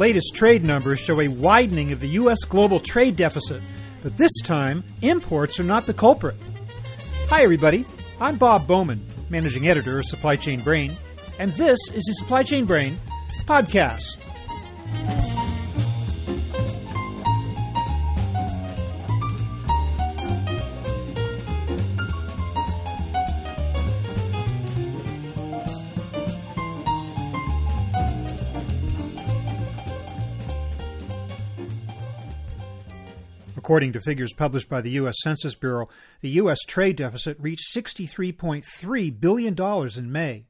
latest trade numbers show a widening of the U.S. global trade deficit, but this time, imports are not the culprit. Hi, everybody. I'm Bob Bowman, managing editor of Supply Chain Brain, and this is the Supply Chain Brain podcast. According to figures published by the U.S. Census Bureau, the U.S. trade deficit reached $63.3 billion in May.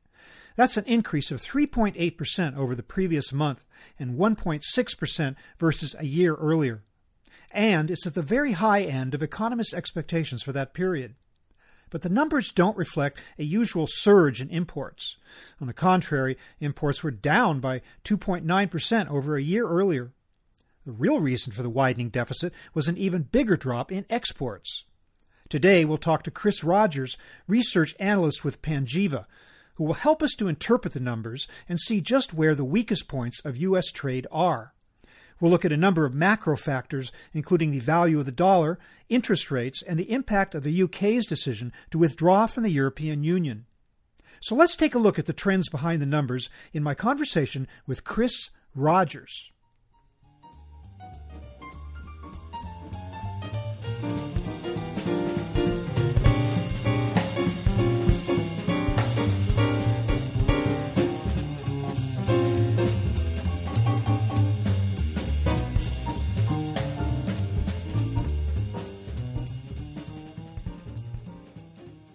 That's an increase of 3.8% over the previous month and 1.6% versus a year earlier. And it's at the very high end of economists' expectations for that period. But the numbers don't reflect a usual surge in imports. On the contrary, imports were down by 2.9% over a year earlier. The real reason for the widening deficit was an even bigger drop in exports. Today, we'll talk to Chris Rogers, research analyst with Panjiva, who will help us to interpret the numbers and see just where the weakest points of U.S. trade are. We'll look at a number of macro factors, including the value of the dollar, interest rates, and the impact of the UK's decision to withdraw from the European Union. So let's take a look at the trends behind the numbers in my conversation with Chris Rogers.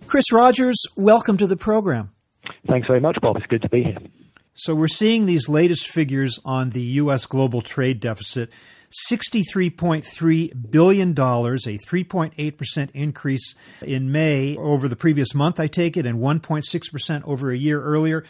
Chris Rogers, welcome to the program. Thanks very much, Bob. It's good to be here. So, we're seeing these latest figures on the U.S. global trade deficit $63.3 billion, a 3.8% increase in May over the previous month, I take it, and 1.6% over a year earlier.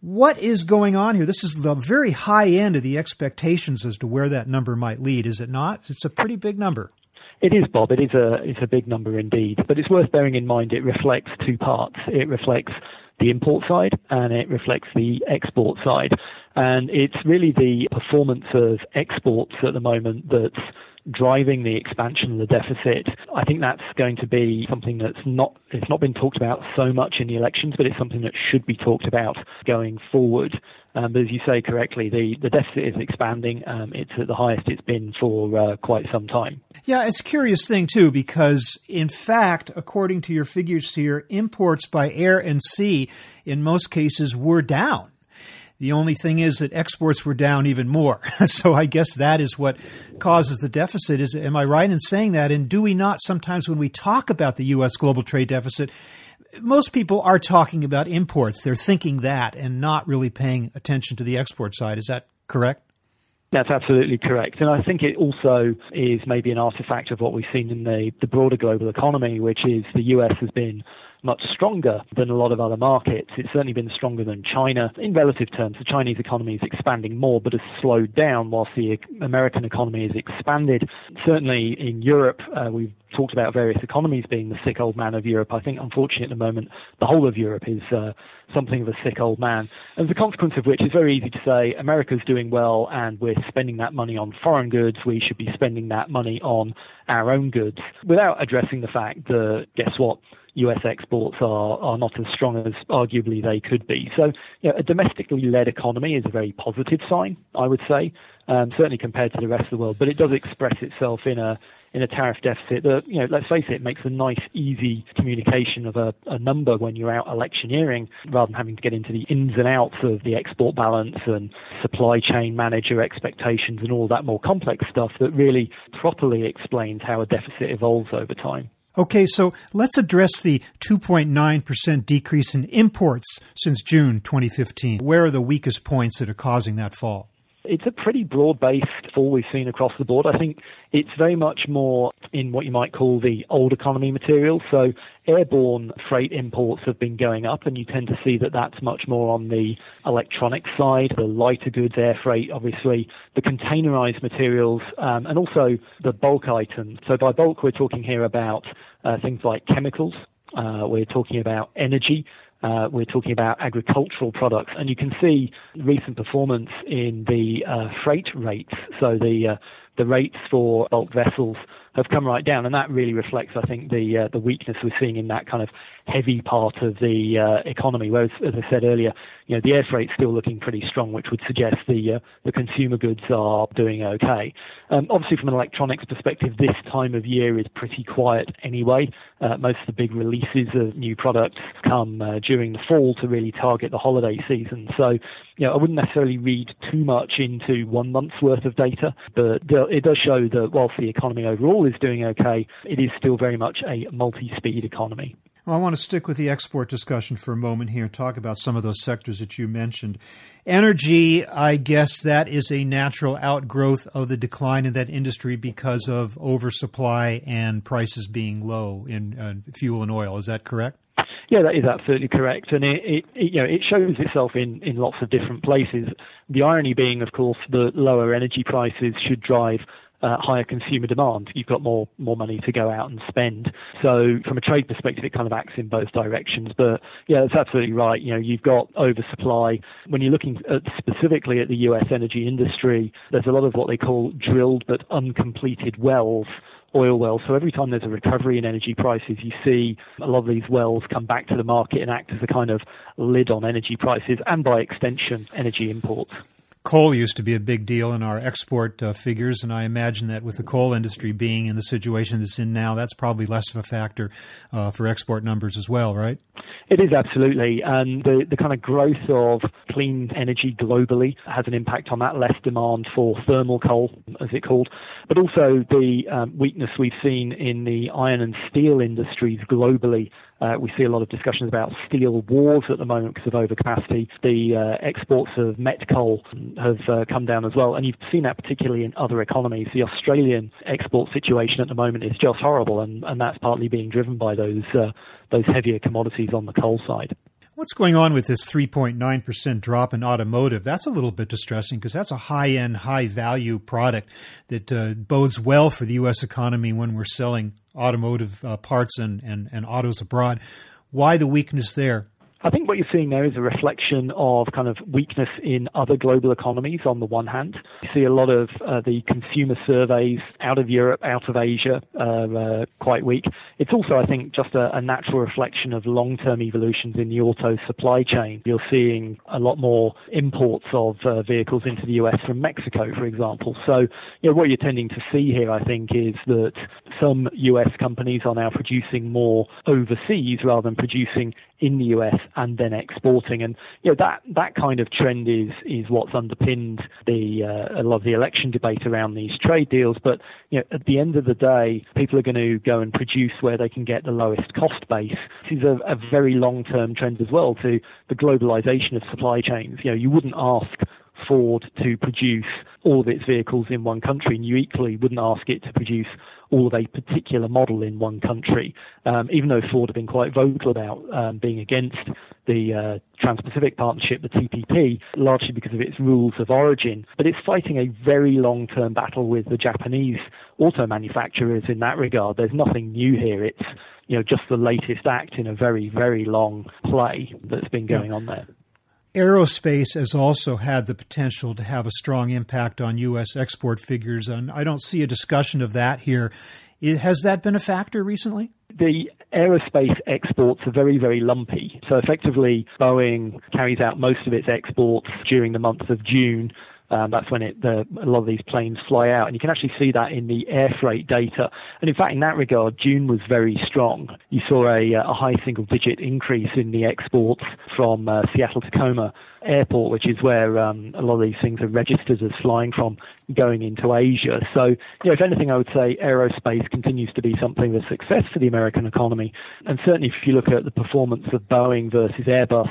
What is going on here? This is the very high end of the expectations as to where that number might lead, is it not? It's a pretty big number. It is, Bob. It is a it's a big number indeed, but it's worth bearing in mind it reflects two parts. It reflects the import side and it reflects the export side. And it's really the performance of exports at the moment that's driving the expansion of the deficit. I think that's going to be something that's not it's not been talked about so much in the elections, but it's something that should be talked about going forward. Um, but as you say correctly, the, the deficit is expanding. Um, it's at the highest it's been for uh, quite some time. Yeah, it's a curious thing, too, because in fact, according to your figures here, imports by air and sea in most cases were down. The only thing is that exports were down even more. so I guess that is what causes the deficit. Is am I right in saying that? And do we not sometimes when we talk about the US global trade deficit, most people are talking about imports. They're thinking that and not really paying attention to the export side. Is that correct? That's absolutely correct. And I think it also is maybe an artifact of what we've seen in the, the broader global economy, which is the US has been much stronger than a lot of other markets. It's certainly been stronger than China. In relative terms, the Chinese economy is expanding more, but has slowed down whilst the American economy has expanded. Certainly in Europe, uh, we've talked about various economies being the sick old man of Europe. I think, unfortunately, at the moment, the whole of Europe is uh, something of a sick old man. And the consequence of which is very easy to say America's doing well and we're spending that money on foreign goods. We should be spending that money on our own goods without addressing the fact that, guess what? US exports are, are not as strong as arguably they could be. So, you know, a domestically led economy is a very positive sign, I would say, um, certainly compared to the rest of the world. But it does express itself in a in a tariff deficit that, you know, let's face it, makes a nice, easy communication of a, a number when you're out electioneering rather than having to get into the ins and outs of the export balance and supply chain manager expectations and all that more complex stuff that really properly explains how a deficit evolves over time. Okay, so let's address the 2.9% decrease in imports since June 2015. Where are the weakest points that are causing that fall? It's a pretty broad based fall we've seen across the board. I think it's very much more in what you might call the old economy materials. So airborne freight imports have been going up, and you tend to see that that's much more on the electronic side, the lighter goods air freight, obviously, the containerized materials, um, and also the bulk items. So by bulk, we're talking here about uh, things like chemicals. Uh, we're talking about energy, Uh, we're talking about agricultural products, and you can see recent performance in the uh, freight rates. So the uh, the rates for bulk vessels have come right down, and that really reflects, I think, the uh, the weakness we're seeing in that kind of heavy part of the uh, economy. Whereas, as I said earlier, you know, the air freight's still looking pretty strong, which would suggest the uh, the consumer goods are doing okay. Um, obviously, from an electronics perspective, this time of year is pretty quiet anyway. Uh, most of the big releases of new products come uh, during the fall to really target the holiday season. So, you know, I wouldn't necessarily read too much into one month's worth of data, but it does show that whilst the economy overall is doing okay, it is still very much a multi-speed economy. Well, I want to stick with the export discussion for a moment here and talk about some of those sectors that you mentioned. Energy, I guess that is a natural outgrowth of the decline in that industry because of oversupply and prices being low in uh, fuel and oil. Is that correct? Yeah, that is absolutely correct, and it, it, it, you know it shows itself in, in lots of different places. The irony being, of course, the lower energy prices should drive uh, higher consumer demand. You've got more more money to go out and spend. So from a trade perspective, it kind of acts in both directions. But yeah, that's absolutely right. You know, you've got oversupply. When you're looking at specifically at the U.S. energy industry, there's a lot of what they call drilled but uncompleted wells oil wells. So every time there's a recovery in energy prices, you see a lot of these wells come back to the market and act as a kind of lid on energy prices and by extension, energy imports. Coal used to be a big deal in our export uh, figures, and I imagine that with the coal industry being in the situation it's in now, that's probably less of a factor uh, for export numbers as well, right? It is absolutely, and the the kind of growth of clean energy globally has an impact on that. Less demand for thermal coal, as it's called, but also the um, weakness we've seen in the iron and steel industries globally uh, we see a lot of discussions about steel wars at the moment because of overcapacity. The uh, exports of met coal have uh, come down as well, and you've seen that particularly in other economies. The Australian export situation at the moment is just horrible, and, and that's partly being driven by those uh, those heavier commodities on the coal side. What's going on with this 3.9% drop in automotive? That's a little bit distressing because that's a high end, high value product that uh, bodes well for the U.S. economy when we're selling automotive uh, parts and, and, and autos abroad. Why the weakness there? I think what you're seeing there is a reflection of kind of weakness in other global economies on the one hand. You see a lot of uh, the consumer surveys out of Europe, out of Asia, uh, uh, quite weak. It's also, I think, just a, a natural reflection of long term evolutions in the auto supply chain. You're seeing a lot more imports of uh, vehicles into the US from Mexico, for example. So, you know, what you're tending to see here, I think, is that some US companies are now producing more overseas rather than producing in the US and then exporting. And you know that that kind of trend is is what's underpinned the uh, a lot of the election debate around these trade deals. But you know at the end of the day, people are going to go and produce where they can get the lowest cost base. This is a, a very long term trend as well to the globalization of supply chains. You know you wouldn't ask Ford to produce all of its vehicles in one country, and you equally wouldn't ask it to produce all of a particular model in one country. Um, even though Ford have been quite vocal about um, being against the uh, Trans-Pacific Partnership, the TPP, largely because of its rules of origin, but it's fighting a very long-term battle with the Japanese auto manufacturers in that regard. There's nothing new here. It's you know just the latest act in a very very long play that's been going yeah. on there. Aerospace has also had the potential to have a strong impact on U.S. export figures, and I don't see a discussion of that here. Has that been a factor recently? The aerospace exports are very, very lumpy. So effectively, Boeing carries out most of its exports during the month of June um, that's when it, the, a lot of these planes fly out. And you can actually see that in the air freight data. And in fact, in that regard, June was very strong. You saw a, a high single digit increase in the exports from uh, Seattle Tacoma Airport, which is where um, a lot of these things are registered as flying from going into Asia. So, you know, if anything, I would say aerospace continues to be something of success for the American economy. And certainly, if you look at the performance of Boeing versus Airbus,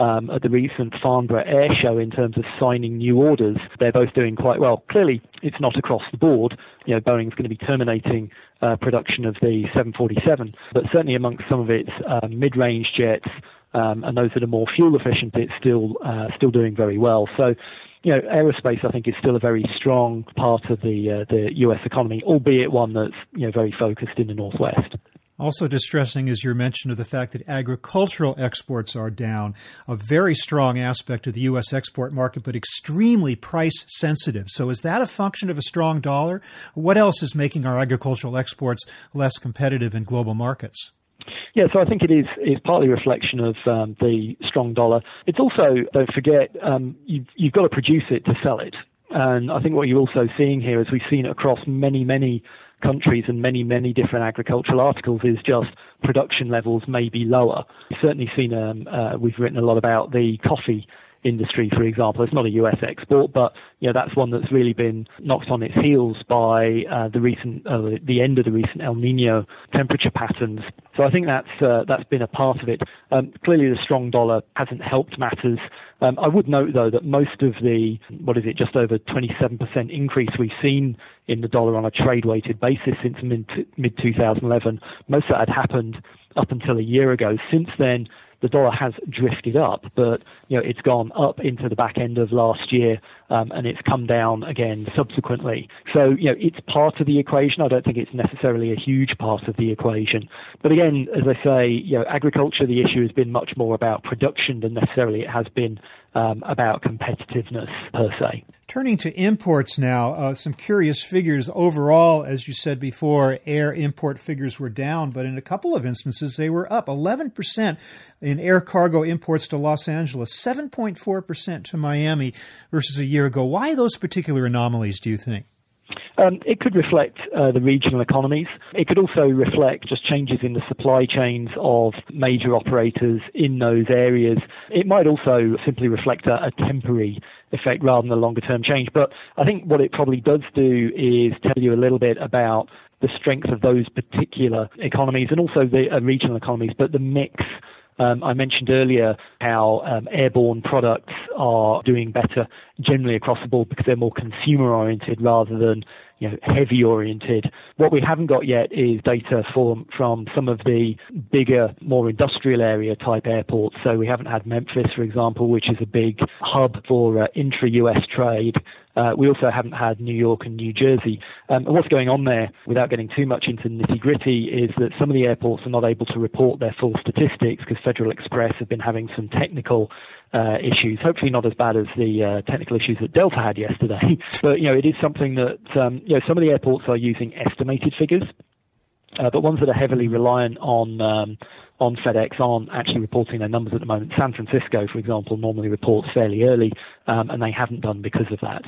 um, at the recent Farnborough Air Show in terms of signing new orders. They're both doing quite well. Clearly, it's not across the board. You know, Boeing's going to be terminating uh, production of the 747, but certainly amongst some of its uh, mid-range jets um, and those that are more fuel efficient, it's still uh, still doing very well. So you know, aerospace I think is still a very strong part of the uh, the U.S. economy, albeit one that's you know very focused in the northwest. Also distressing is your mention of the fact that agricultural exports are down, a very strong aspect of the U.S. export market, but extremely price sensitive. So is that a function of a strong dollar? What else is making our agricultural exports less competitive in global markets? Yeah, so I think it is is partly a reflection of um, the strong dollar. It's also, don't forget, um, you've, you've got to produce it to sell it. And I think what you're also seeing here, as we've seen across many, many countries and many, many different agricultural articles, is just production levels may be lower. We've certainly seen, um, uh, we've written a lot about the coffee industry, for example. It's not a US export, but you know that's one that's really been knocked on its heels by uh, the recent, uh, the end of the recent El Nino temperature patterns. So I think that's uh, that's been a part of it. Um, clearly, the strong dollar hasn't helped matters. Um, I would note though that most of the what is it, just over 27% increase we've seen in the dollar on a trade weighted basis since mid mid 2011, most of that had happened up until a year ago. Since then the dollar has drifted up, but you know it's gone up into the back end of last year, um, and it's come down again subsequently. So you know it's part of the equation. I don't think it's necessarily a huge part of the equation. But again, as I say, you know, agriculture, the issue has been much more about production than necessarily it has been um, about competitiveness per se. Turning to imports now, uh, some curious figures. Overall, as you said before, air import figures were down, but in a couple of instances they were up 11% in air cargo imports to Los Angeles, 7.4% to Miami versus a year ago. Why those particular anomalies, do you think? Um, it could reflect uh, the regional economies. It could also reflect just changes in the supply chains of major operators in those areas. It might also simply reflect a, a temporary effect rather than a longer term change. But I think what it probably does do is tell you a little bit about the strength of those particular economies and also the uh, regional economies, but the mix um, I mentioned earlier how um, airborne products are doing better generally across the board because they're more consumer oriented rather than you know, heavy oriented. What we haven't got yet is data from, from some of the bigger, more industrial area type airports. So we haven't had Memphis, for example, which is a big hub for uh, intra US trade. Uh, we also haven't had New York and New Jersey. Um, and what's going on there, without getting too much into nitty gritty, is that some of the airports are not able to report their full statistics because Federal Express have been having some technical uh, issues. Hopefully, not as bad as the uh, technical issues that Delta had yesterday. but you know, it is something that um, you know some of the airports are using estimated figures. Uh, but ones that are heavily reliant on um, on FedEx aren't actually reporting their numbers at the moment. San Francisco, for example, normally reports fairly early, um, and they haven't done because of that.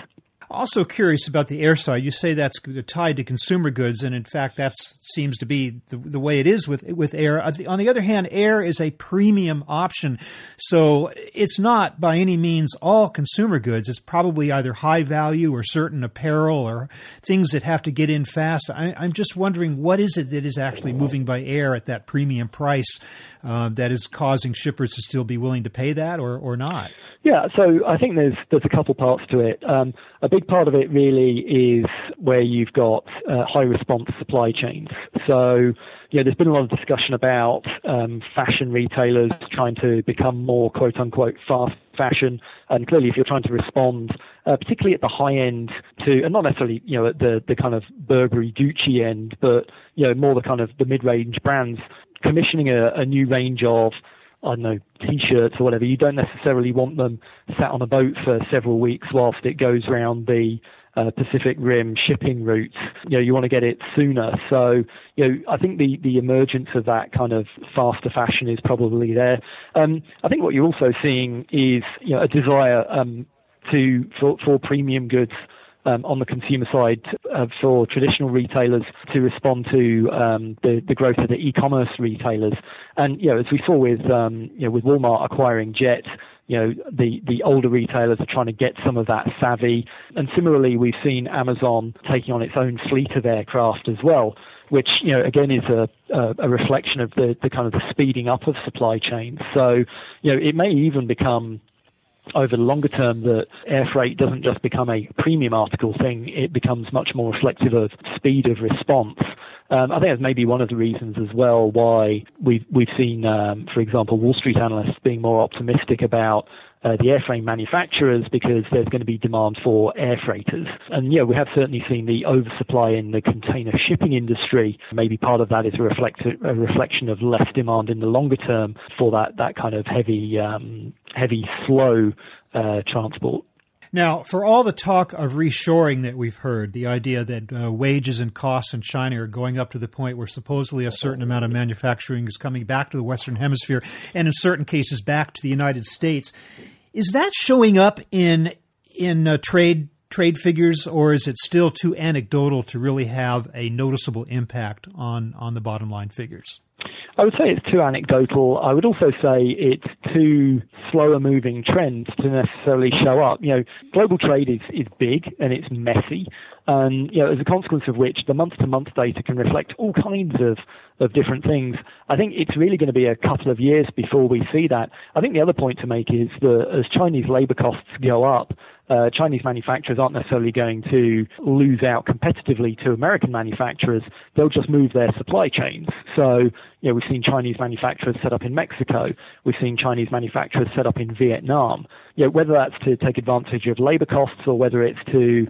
Also curious about the air side. You say that's tied to consumer goods, and in fact, that seems to be the, the, way it is with with air. On the other hand, air is a premium option, so it's not by any means all consumer goods. It's probably either high value or certain apparel or things that have to get in fast. I, am just wondering what is it that is actually moving by air at that premium price uh, that is causing shippers to still be willing to pay that or or not. Yeah, so I think there's there's a couple parts to it. Um, a big part of it really is where you've got uh, high response supply chains. So you know, there's been a lot of discussion about um, fashion retailers trying to become more quote unquote fast fashion, and clearly if you're trying to respond, uh, particularly at the high end to, and not necessarily you know at the the kind of Burberry Gucci end, but you know more the kind of the mid range brands commissioning a, a new range of I don't know, t-shirts or whatever, you don't necessarily want them sat on a boat for several weeks whilst it goes around the uh, Pacific Rim shipping routes. You know, you want to get it sooner. So, you know, I think the, the emergence of that kind of faster fashion is probably there. Um, I think what you're also seeing is, you know, a desire um, to for, for premium goods um, on the consumer side uh, for traditional retailers to respond to um, the, the growth of the e-commerce retailers. And you know, as we saw with um, you know with Walmart acquiring Jet, you know the the older retailers are trying to get some of that savvy. And similarly, we've seen Amazon taking on its own fleet of aircraft as well which you know again is a, a, reflection of the, the kind of the speeding up of supply chains. So you know it may even become over the longer term that air freight doesn't just become a premium article thing, it becomes much more reflective of speed of response. Um, I think that's maybe one of the reasons as well why we've we've seen, um, for example, Wall Street analysts being more optimistic about uh, the airframe manufacturers because there's going to be demand for air freighters. And yeah, we have certainly seen the oversupply in the container shipping industry. Maybe part of that is a, reflect- a reflection of less demand in the longer term for that, that kind of heavy, um, heavy, slow uh, transport. Now, for all the talk of reshoring that we've heard, the idea that uh, wages and costs in China are going up to the point where supposedly a certain amount of manufacturing is coming back to the Western Hemisphere and in certain cases back to the United States, is that showing up in in uh, trade trade figures, or is it still too anecdotal to really have a noticeable impact on on the bottom line figures? I would say it's too anecdotal. I would also say it's too slower moving trends to necessarily show up. You know, global trade is, is big and it's messy. And, you know, as a consequence of which the month to month data can reflect all kinds of, of different things. I think it's really going to be a couple of years before we see that. I think the other point to make is that as Chinese labor costs go up, uh, Chinese manufacturers aren't necessarily going to lose out competitively to American manufacturers. They'll just move their supply chains. So, you know, we've seen Chinese manufacturers set up in Mexico. We've seen Chinese manufacturers set up in Vietnam. You know, whether that's to take advantage of labor costs or whether it's to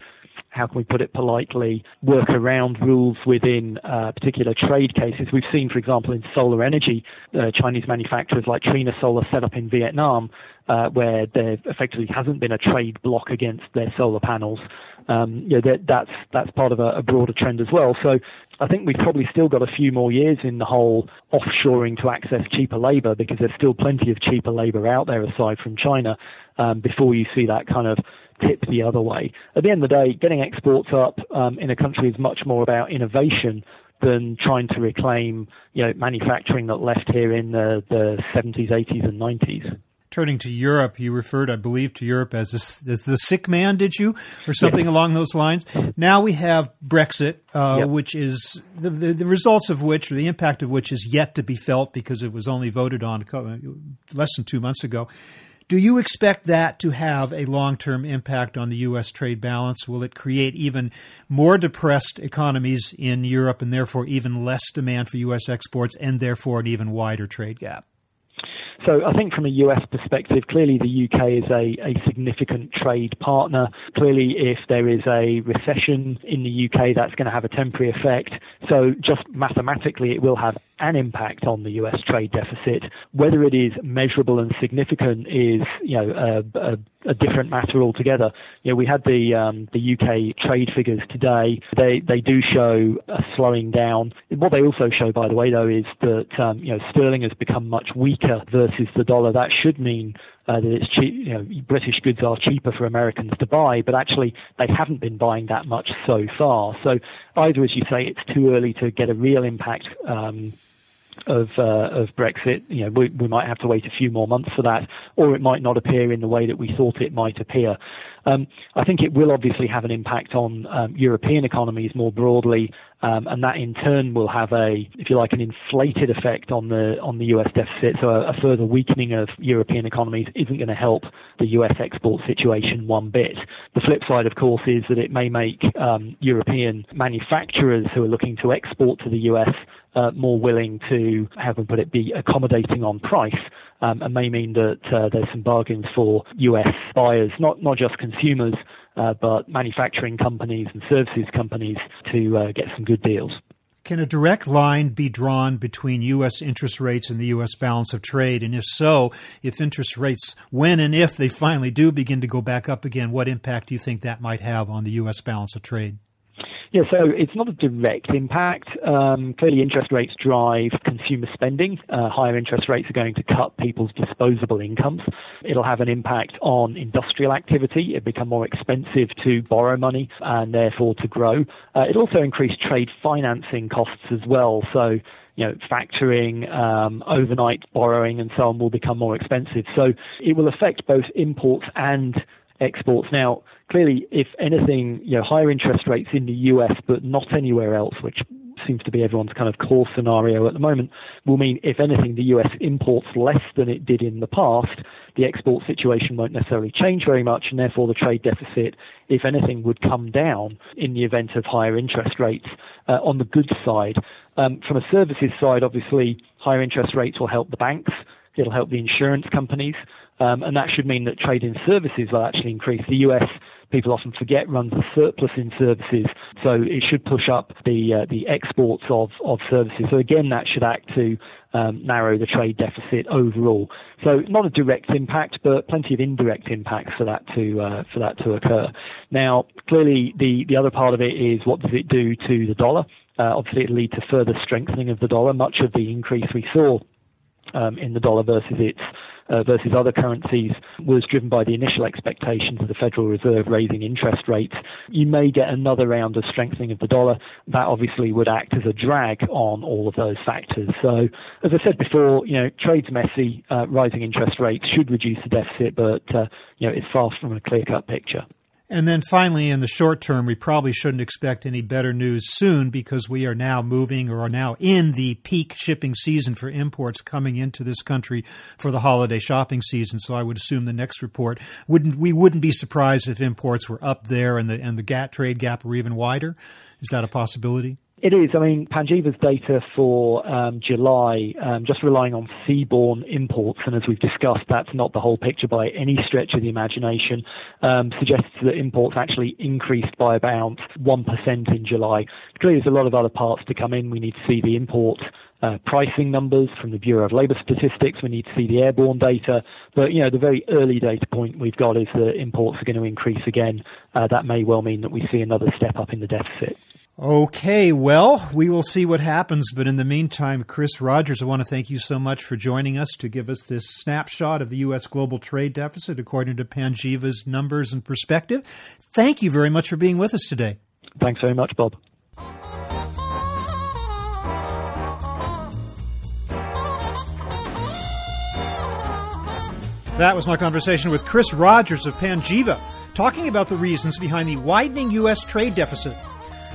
how can we put it politely, work around rules within uh, particular trade cases. We've seen, for example, in solar energy, uh, Chinese manufacturers like Trina Solar set up in Vietnam, uh, where there effectively hasn't been a trade block against their solar panels. Um, you know, that, that's that's part of a, a broader trend as well. So I think we've probably still got a few more years in the whole offshoring to access cheaper labour because there's still plenty of cheaper labour out there aside from China um, before you see that kind of tip the other way. At the end of the day, getting exports up um, in a country is much more about innovation than trying to reclaim, you know, manufacturing that left here in the, the 70s, 80s, and 90s turning to Europe, you referred, I believe, to Europe as, a, as the sick man, did you, or something yes. along those lines? Now we have Brexit, uh, yep. which is the, the, the, results of which, or the impact of which, is yet to be felt because it was only voted on less than two months ago. Do you expect that to have a long term impact on the U.S. trade balance? Will it create even more depressed economies in Europe and therefore even less demand for U.S. exports and therefore an even wider trade gap? So I think from a US perspective, clearly the UK is a, a significant trade partner. Clearly, if there is a recession in the UK, that's going to have a temporary effect. So just mathematically, it will have an impact on the US trade deficit. Whether it is measurable and significant is, you know, a, a, a different matter altogether. You know, we had the um, the UK trade figures today. They they do show a slowing down. What they also show, by the way, though, is that um, you know sterling has become much weaker versus the dollar. That should mean uh, that it's cheap, you know, British goods are cheaper for Americans to buy, but actually they haven't been buying that much so far. So either, as you say, it's too early to get a real impact um, of uh, of Brexit. You know, we, we might have to wait a few more months for that, or it might not appear in the way that we thought it might appear. Um, I think it will obviously have an impact on um, European economies more broadly, um, and that in turn will have a, if you like, an inflated effect on the on the U.S. deficit. So a, a further weakening of European economies isn't going to help the U.S. export situation one bit. The flip side, of course, is that it may make um, European manufacturers who are looking to export to the U.S. Uh, more willing to, how can put it, be accommodating on price, um, and may mean that uh, there's some bargains for US buyers, not not just consumers, uh, but manufacturing companies and services companies to uh, get some good deals. Can a direct line be drawn between U.S. interest rates and the U.S. balance of trade? And if so, if interest rates, when and if they finally do begin to go back up again, what impact do you think that might have on the U.S. balance of trade? Yeah, so it's not a direct impact. Um, clearly, interest rates drive consumer spending. Uh, higher interest rates are going to cut people's disposable incomes. It'll have an impact on industrial activity. It become more expensive to borrow money and therefore to grow. Uh, it'll also increase trade financing costs as well. So you know, factoring, um, overnight borrowing, and so on will become more expensive. So it will affect both imports and exports. Now, clearly, if anything, you know, higher interest rates in the US, but not anywhere else, which seems to be everyone's kind of core scenario at the moment, will mean, if anything, the US imports less than it did in the past. The export situation won't necessarily change very much, and therefore the trade deficit, if anything, would come down in the event of higher interest rates uh, on the goods side. Um, from a services side, obviously, higher interest rates will help the banks. It'll help the insurance companies. um, and that should mean that trade in services will actually increase. The US people often forget runs a surplus in services, so it should push up the uh, the exports of, of services. So again, that should act to um, narrow the trade deficit overall. So not a direct impact, but plenty of indirect impacts for that to uh, for that to occur. Now, clearly, the the other part of it is what does it do to the dollar? Uh, obviously, it'll lead to further strengthening of the dollar. Much of the increase we saw um, in the dollar versus its uh, versus other currencies was driven by the initial expectations of the Federal Reserve raising interest rates. You may get another round of strengthening of the dollar. That obviously would act as a drag on all of those factors. So, as I said before, you know, trade's messy. Uh, rising interest rates should reduce the deficit, but uh, you know, it's far from a clear-cut picture. And then finally, in the short term, we probably shouldn't expect any better news soon because we are now moving or are now in the peak shipping season for imports coming into this country for the holiday shopping season. So I would assume the next report wouldn't we wouldn't be surprised if imports were up there and the and the gap, trade gap were even wider. Is that a possibility? It is. I mean, Panjiva's data for um, July, um, just relying on seaborne imports, and as we've discussed, that's not the whole picture by any stretch of the imagination, um, suggests that imports actually increased by about 1% in July. Clearly, there's a lot of other parts to come in. We need to see the import uh, pricing numbers from the Bureau of Labour Statistics. We need to see the airborne data. But, you know, the very early data point we've got is that imports are going to increase again. Uh, that may well mean that we see another step up in the deficit. Okay, well, we will see what happens. But in the meantime, Chris Rogers, I want to thank you so much for joining us to give us this snapshot of the U.S. global trade deficit according to Panjiva's numbers and perspective. Thank you very much for being with us today. Thanks very much, Bob. That was my conversation with Chris Rogers of Panjiva, talking about the reasons behind the widening U.S. trade deficit.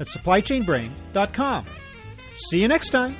at supplychainbrain.com. See you next time.